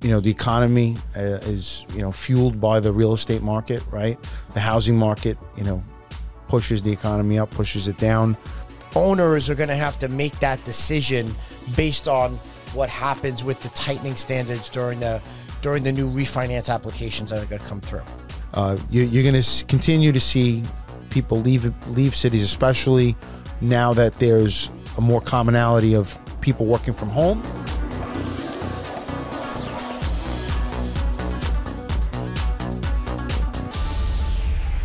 you know the economy uh, is you know fueled by the real estate market right? The housing market you know pushes the economy up pushes it down. Owners are going to have to make that decision based on what happens with the tightening standards during the during the new refinance applications that are going to come through. Uh, you, you're going to continue to see people leave leave cities especially now that there's a more commonality of people working from home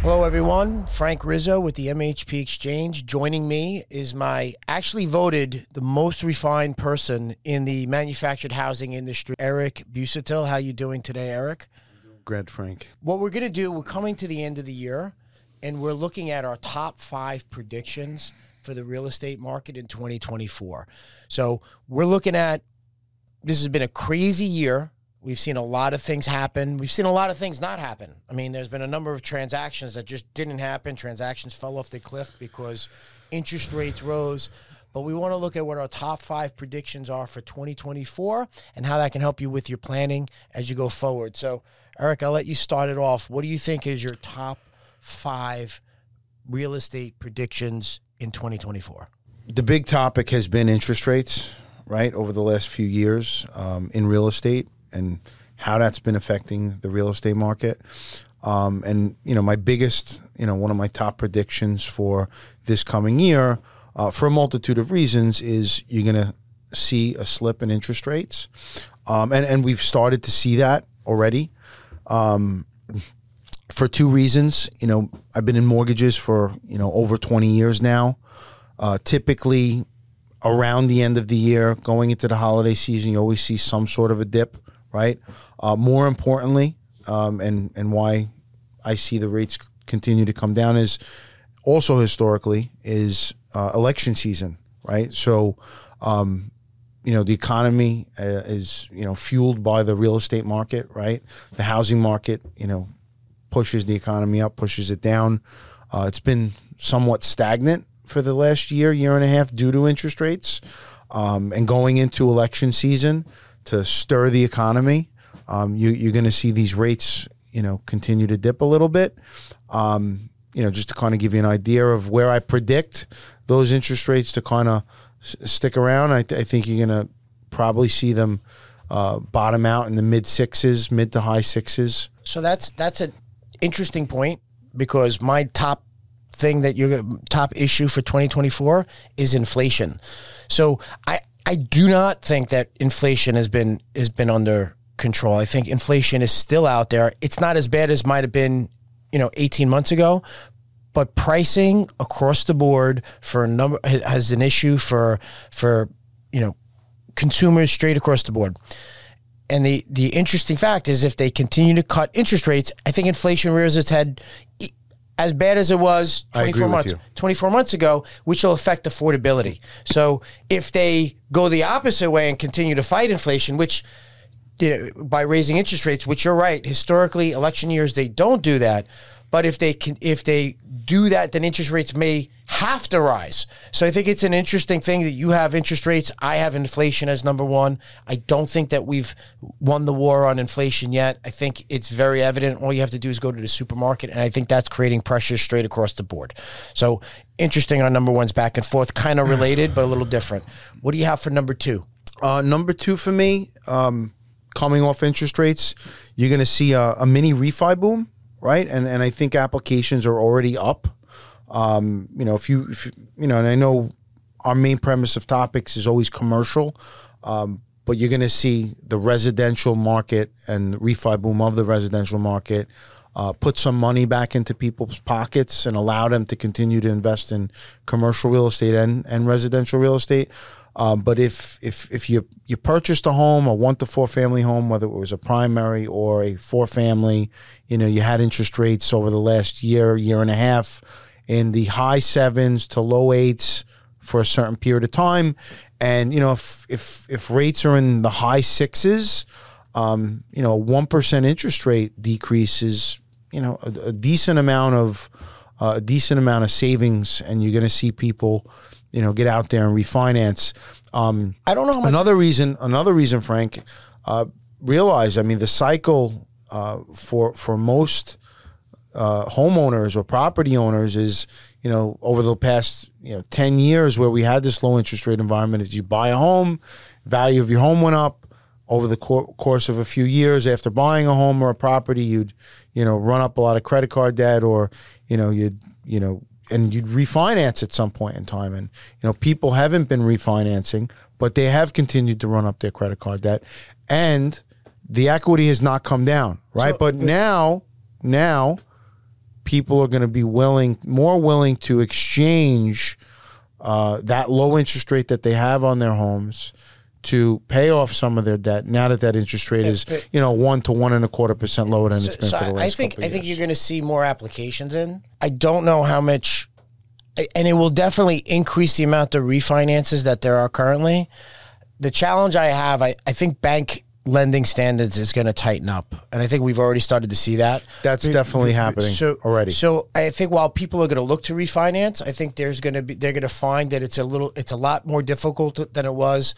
Hello, everyone. Frank Rizzo with the MHP Exchange. Joining me is my actually voted the most refined person in the manufactured housing industry, Eric Busuttil. How you doing today, Eric? Great, Frank. What we're going to do, we're coming to the end of the year, and we're looking at our top five predictions for the real estate market in 2024. So we're looking at this has been a crazy year We've seen a lot of things happen. We've seen a lot of things not happen. I mean, there's been a number of transactions that just didn't happen. Transactions fell off the cliff because interest rates rose. But we want to look at what our top five predictions are for 2024 and how that can help you with your planning as you go forward. So, Eric, I'll let you start it off. What do you think is your top five real estate predictions in 2024? The big topic has been interest rates, right, over the last few years um, in real estate and how that's been affecting the real estate market. Um, and you know, my biggest, you know, one of my top predictions for this coming year, uh, for a multitude of reasons, is you're going to see a slip in interest rates, um, and and we've started to see that already. Um, for two reasons, you know, I've been in mortgages for you know over 20 years now. Uh, typically, around the end of the year, going into the holiday season, you always see some sort of a dip right? Uh, more importantly, um, and and why I see the rates continue to come down is also historically is uh, election season, right? So, um, you know, the economy uh, is you know fueled by the real estate market, right? The housing market, you know, pushes the economy up, pushes it down. Uh, it's been somewhat stagnant for the last year, year and a half due to interest rates. Um, and going into election season, to stir the economy. Um, you, you're going to see these rates, you know, continue to dip a little bit. Um, you know, just to kind of give you an idea of where I predict those interest rates to kind of s- stick around. I, th- I, think you're going to probably see them uh, bottom out in the mid sixes, mid to high sixes. So that's that's an interesting point because my top thing that you're going to top issue for 2024 is inflation. So I I do not think that inflation has been has been under control. I think inflation is still out there. It's not as bad as might have been, you know, 18 months ago, but pricing across the board for a number has an issue for for, you know, consumers straight across the board. And the the interesting fact is if they continue to cut interest rates, I think inflation rears its head as bad as it was 24 months 24 months ago which will affect affordability. So if they go the opposite way and continue to fight inflation which you know, by raising interest rates which you're right historically election years they don't do that. But if they can if they do that then interest rates may have to rise. So I think it's an interesting thing that you have interest rates. I have inflation as number one. I don't think that we've won the war on inflation yet. I think it's very evident. All you have to do is go to the supermarket, and I think that's creating pressure straight across the board. So interesting on number one's back and forth, kind of related, but a little different. What do you have for number two? Uh, number two for me, um, coming off interest rates, you're going to see a, a mini refi boom, right? And and I think applications are already up um, you know, if you, if, you know, and I know our main premise of topics is always commercial, um, but you're going to see the residential market and refi boom of the residential market uh, put some money back into people's pockets and allow them to continue to invest in commercial real estate and, and residential real estate. Um, but if if if you you purchased a home, a one to four family home, whether it was a primary or a four family, you know you had interest rates over the last year, year and a half in the high sevens to low eights for a certain period of time. And you know, if if if rates are in the high sixes, um, you know, a one percent interest rate decrease is you know a, a decent amount of uh, a decent amount of savings, and you're going to see people, you know, get out there and refinance. Um, I don't know. Much- another reason, another reason, Frank. Uh, realize, I mean, the cycle uh, for for most uh, homeowners or property owners is, you know, over the past you know ten years where we had this low interest rate environment. Is you buy a home, value of your home went up over the cor- course of a few years after buying a home or a property. You'd you know run up a lot of credit card debt, or you know you'd you know and you'd refinance at some point in time. And you know people haven't been refinancing, but they have continued to run up their credit card debt, and the equity has not come down, right? So- but now, now people are going to be willing, more willing to exchange uh, that low interest rate that they have on their homes to pay off some of their debt. Now that that interest rate is, but- you know, one to one and a quarter percent lower than it's been so for the last I think I think you're going to see more applications in. I don't know how much, and it will definitely increase the amount of refinances that there are currently. The challenge I have, I, I think bank lending standards is going to tighten up, and I think we've already started to see that. That's definitely happening so already. So I think while people are going to look to refinance, I think there's going to be they're going to find that it's a little it's a lot more difficult than it was.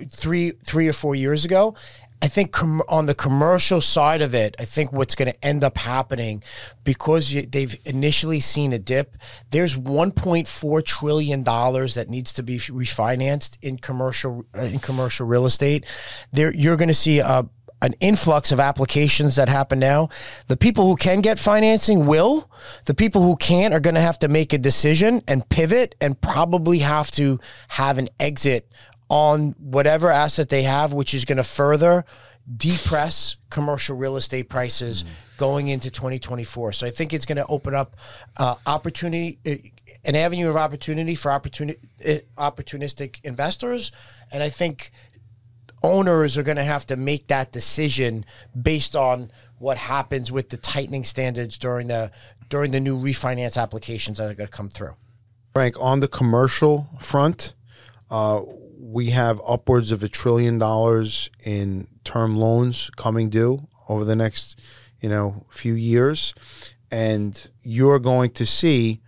Know, three three or four years ago. I think com- on the commercial side of it, I think what's going to end up happening because you, they've initially seen a dip. There's 1.4 trillion dollars that needs to be refinanced in commercial uh, in commercial real estate. There, you're going to see a an influx of applications that happen now. The people who can get financing will. The people who can't are going to have to make a decision and pivot and probably have to have an exit on whatever asset they have, which is going to further depress commercial real estate prices going into 2024. So I think it's going to open up uh, opportunity, uh, an avenue of opportunity for opportuni- uh, opportunistic investors, and I think owners are going to have to make that decision based on what happens with the tightening standards during the during the new refinance applications that are going to come through. Frank, on the commercial front, uh, we have upwards of a trillion dollars in term loans coming due over the next, you know, few years, and you're going to see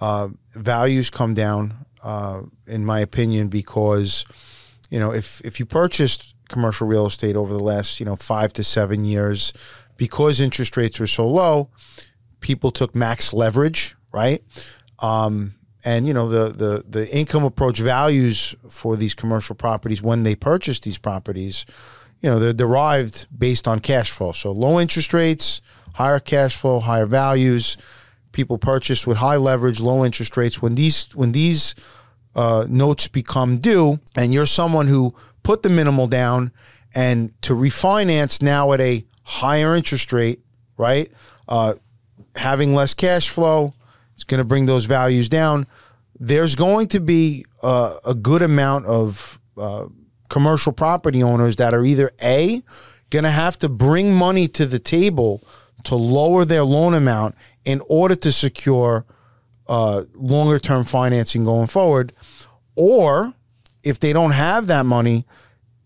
uh, values come down, uh, in my opinion, because you know if if you purchased commercial real estate over the last you know five to seven years, because interest rates were so low, people took max leverage, right? Um, and you know the the the income approach values for these commercial properties when they purchase these properties, you know they're derived based on cash flow. So low interest rates, higher cash flow, higher values. People purchase with high leverage, low interest rates. When these when these uh, notes become due, and you're someone who put the minimal down, and to refinance now at a higher interest rate, right? Uh, having less cash flow, it's going to bring those values down. There's going to be uh, a good amount of uh, commercial property owners that are either a going to have to bring money to the table to lower their loan amount in order to secure uh, longer term financing going forward, or if they don't have that money,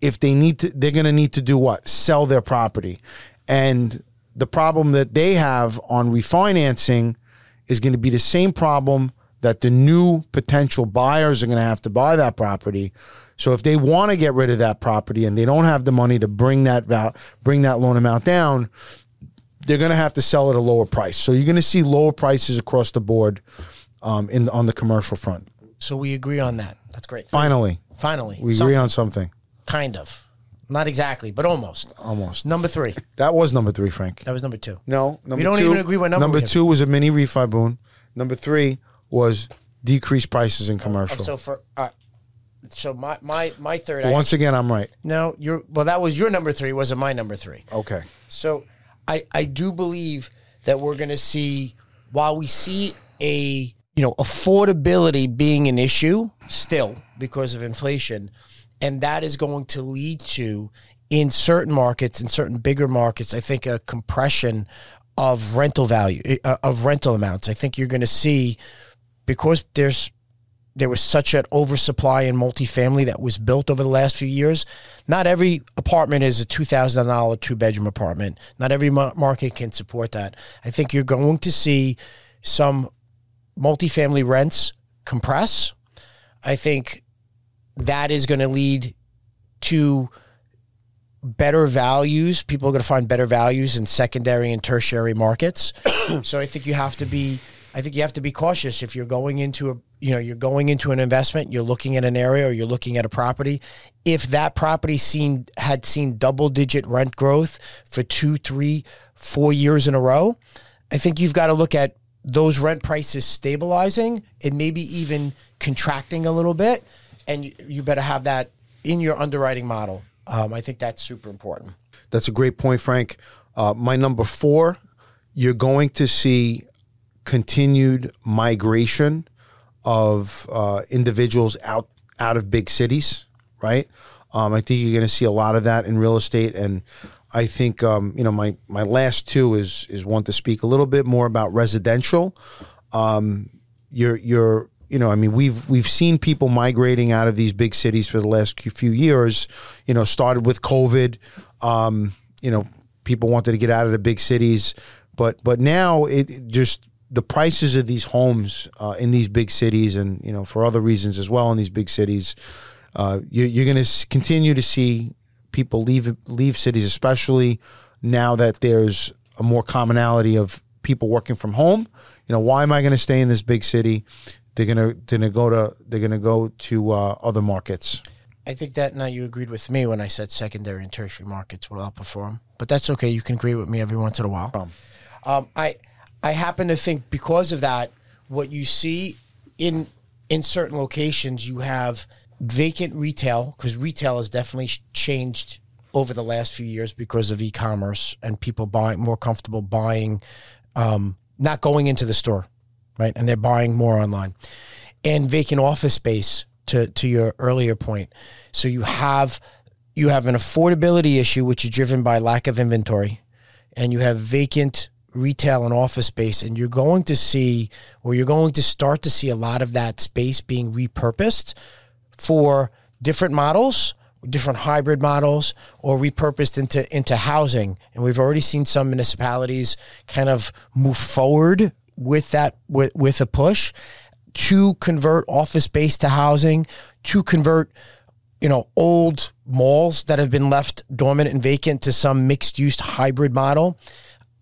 if they need to, they're going to need to do what? Sell their property. And the problem that they have on refinancing is going to be the same problem that the new potential buyers are going to have to buy that property. So if they want to get rid of that property and they don't have the money to bring that val- bring that loan amount down, they're going to have to sell at a lower price. So you're going to see lower prices across the board um, in on the commercial front. So we agree on that. That's great. Finally, Finally, we Some- agree on something. kind of, not exactly, but almost. Almost. Number three. That was number three, Frank. That was number two. No, number don't two, even agree what number Number we two was a mini refi boon. Number three was decreased prices in commercial. So for uh, so my my my third. I, Once again, I'm right. no, you're well. That was your number three. Wasn't my number three. Okay. So I I do believe that we're going to see while we see a you know affordability being an issue still because of inflation and that is going to lead to in certain markets in certain bigger markets I think a compression of rental value uh, of rental amounts. I think you're going to see because there's there was such an oversupply in multifamily that was built over the last few years. Not every apartment is a two thousand dollar two bedroom apartment. Not every market can support that. I think you're going to see some multifamily rents compress. I think that is going to lead to better values. People are going to find better values in secondary and tertiary markets. so I think you have to be. I think you have to be cautious if you're going into a you know you're going into an investment. You're looking at an area or you're looking at a property. If that property seen had seen double digit rent growth for two, three, four years in a row, I think you've got to look at those rent prices stabilizing and maybe even contracting a little bit, and you, better have that in your underwriting model. Um, I think that's super important. That's a great point, Frank. Uh, my number four, you're going to see continued migration of uh, individuals out out of big cities, right? Um, I think you're going to see a lot of that in real estate, and I think um, you know my my last two is is one to speak a little bit more about residential. Um, you're you're you know I mean we've we've seen people migrating out of these big cities for the last few years. You know, started with COVID. Um, you know, people wanted to get out of the big cities, but but now it just the prices of these homes uh, in these big cities, and you know for other reasons as well in these big cities, uh, you, you're going to continue to see people leave leave cities, especially now that there's a more commonality of people working from home. You know, why am I going to stay in this big city? They're gonna they're gonna go to they're gonna go to uh, other markets. I think that now you agreed with me when I said secondary and tertiary markets will outperform, but that's okay. You can agree with me every once in a while. Um, I I happen to think because of that, what you see in in certain locations, you have vacant retail because retail has definitely changed over the last few years because of e-commerce and people buying more comfortable buying, um, not going into the store, right? And they're buying more online, and vacant office space. To to your earlier point, so you have you have an affordability issue which is driven by lack of inventory, and you have vacant retail and office space, and you're going to see, or you're going to start to see a lot of that space being repurposed for different models, different hybrid models, or repurposed into into housing. And we've already seen some municipalities kind of move forward with that with, with a push to convert office space to housing, to convert you know old malls that have been left dormant and vacant to some mixed use hybrid model.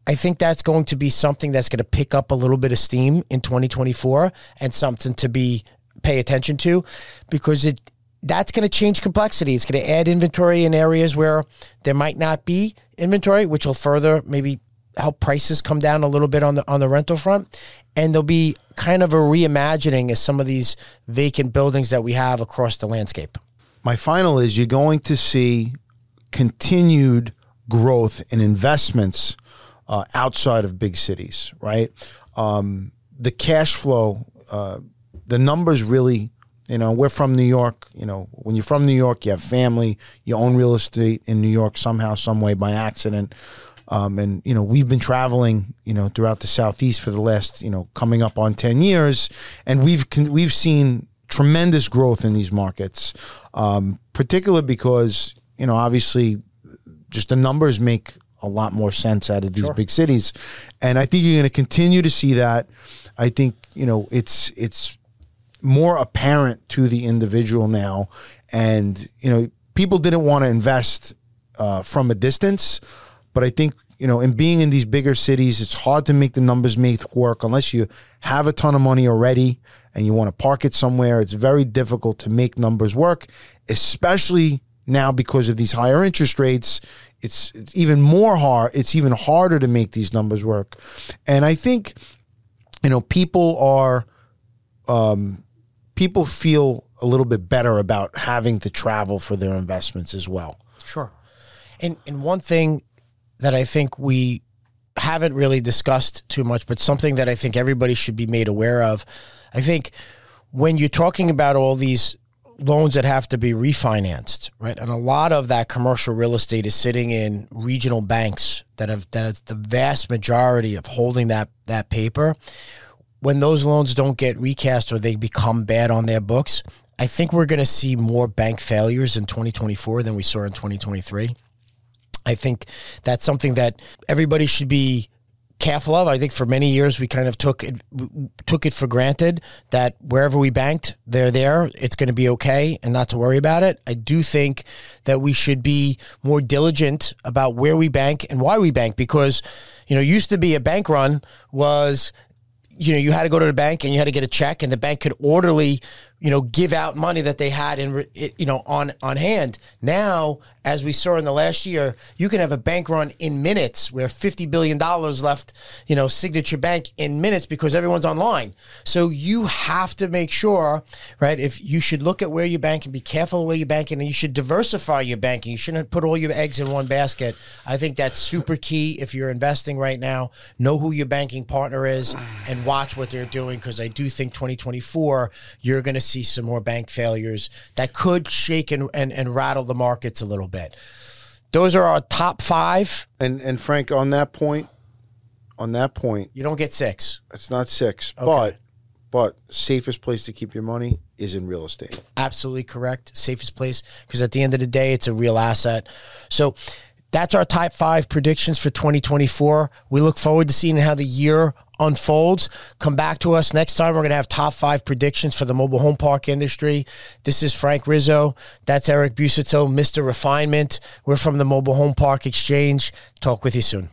I think that's going to be something that's going to pick up a little bit of steam in 2024 and something to be pay attention to because it that's going to change complexity. It's going to add inventory in areas where there might not be inventory, which will further maybe help prices come down a little bit on the on the rental front. And there'll be kind of a reimagining of some of these vacant buildings that we have across the landscape. My final is you're going to see continued growth in investments uh, outside of big cities, right? Um, the cash flow uh, the numbers really, you know, we're from New York. You know, when you're from New York, you have family, you own real estate in New York somehow, some way by accident. Um, and you know, we've been traveling, you know, throughout the southeast for the last, you know, coming up on ten years, and we've we've seen tremendous growth in these markets, um, particularly because you know, obviously, just the numbers make a lot more sense out of these sure. big cities, and I think you're going to continue to see that. I think you know it's it's more apparent to the individual now. And, you know, people didn't want to invest uh, from a distance, but I think, you know, in being in these bigger cities, it's hard to make the numbers make work unless you have a ton of money already and you want to park it somewhere. It's very difficult to make numbers work, especially now because of these higher interest rates. It's, it's even more hard. It's even harder to make these numbers work. And I think, you know, people are, um, people feel a little bit better about having to travel for their investments as well. Sure. And and one thing that I think we haven't really discussed too much, but something that I think everybody should be made aware of. I think when you're talking about all these loans that have to be refinanced, right? And a lot of that commercial real estate is sitting in regional banks that have that is the vast majority of holding that that paper when those loans don't get recast or they become bad on their books, I think we're going to see more bank failures in 2024 than we saw in 2023. I think that's something that everybody should be careful of. I think for many years we kind of took it took it for granted that wherever we banked, they're there. It's going to be okay, and not to worry about it. I do think that we should be more diligent about where we bank and why we bank because you know used to be a bank run was you know, you had to go to the bank and you had to get a check, and the bank could orderly, you know, give out money that they had in, you know, on on hand. Now, as we saw in the last year, you can have a bank run in minutes, where fifty billion dollars left, you know, Signature Bank in minutes because everyone's online. So you have to make sure, right? If you should look at where you bank and be careful where you bank, and you should diversify your banking. You shouldn't put all your eggs in one basket. I think that's super key if you're investing right now. Know who your banking partner is and watch what they're doing because I do think 2024 you're going to see some more bank failures that could shake and, and, and rattle the markets a little bit. Those are our top five. And and Frank, on that point, on that point, You don't get six. it's not six, but but safest place to keep your money is in real estate. Absolutely correct. Safest place because at the end of the day, it's a real asset. So that's our top five predictions for 2024. We look forward to seeing how the year unfolds. Come back to us next time. We're going to have top five predictions for the mobile home park industry. This is Frank Rizzo. That's Eric Busuttil, Mr. Refinement. We're from the Mobile Home Park Exchange. Talk with you soon.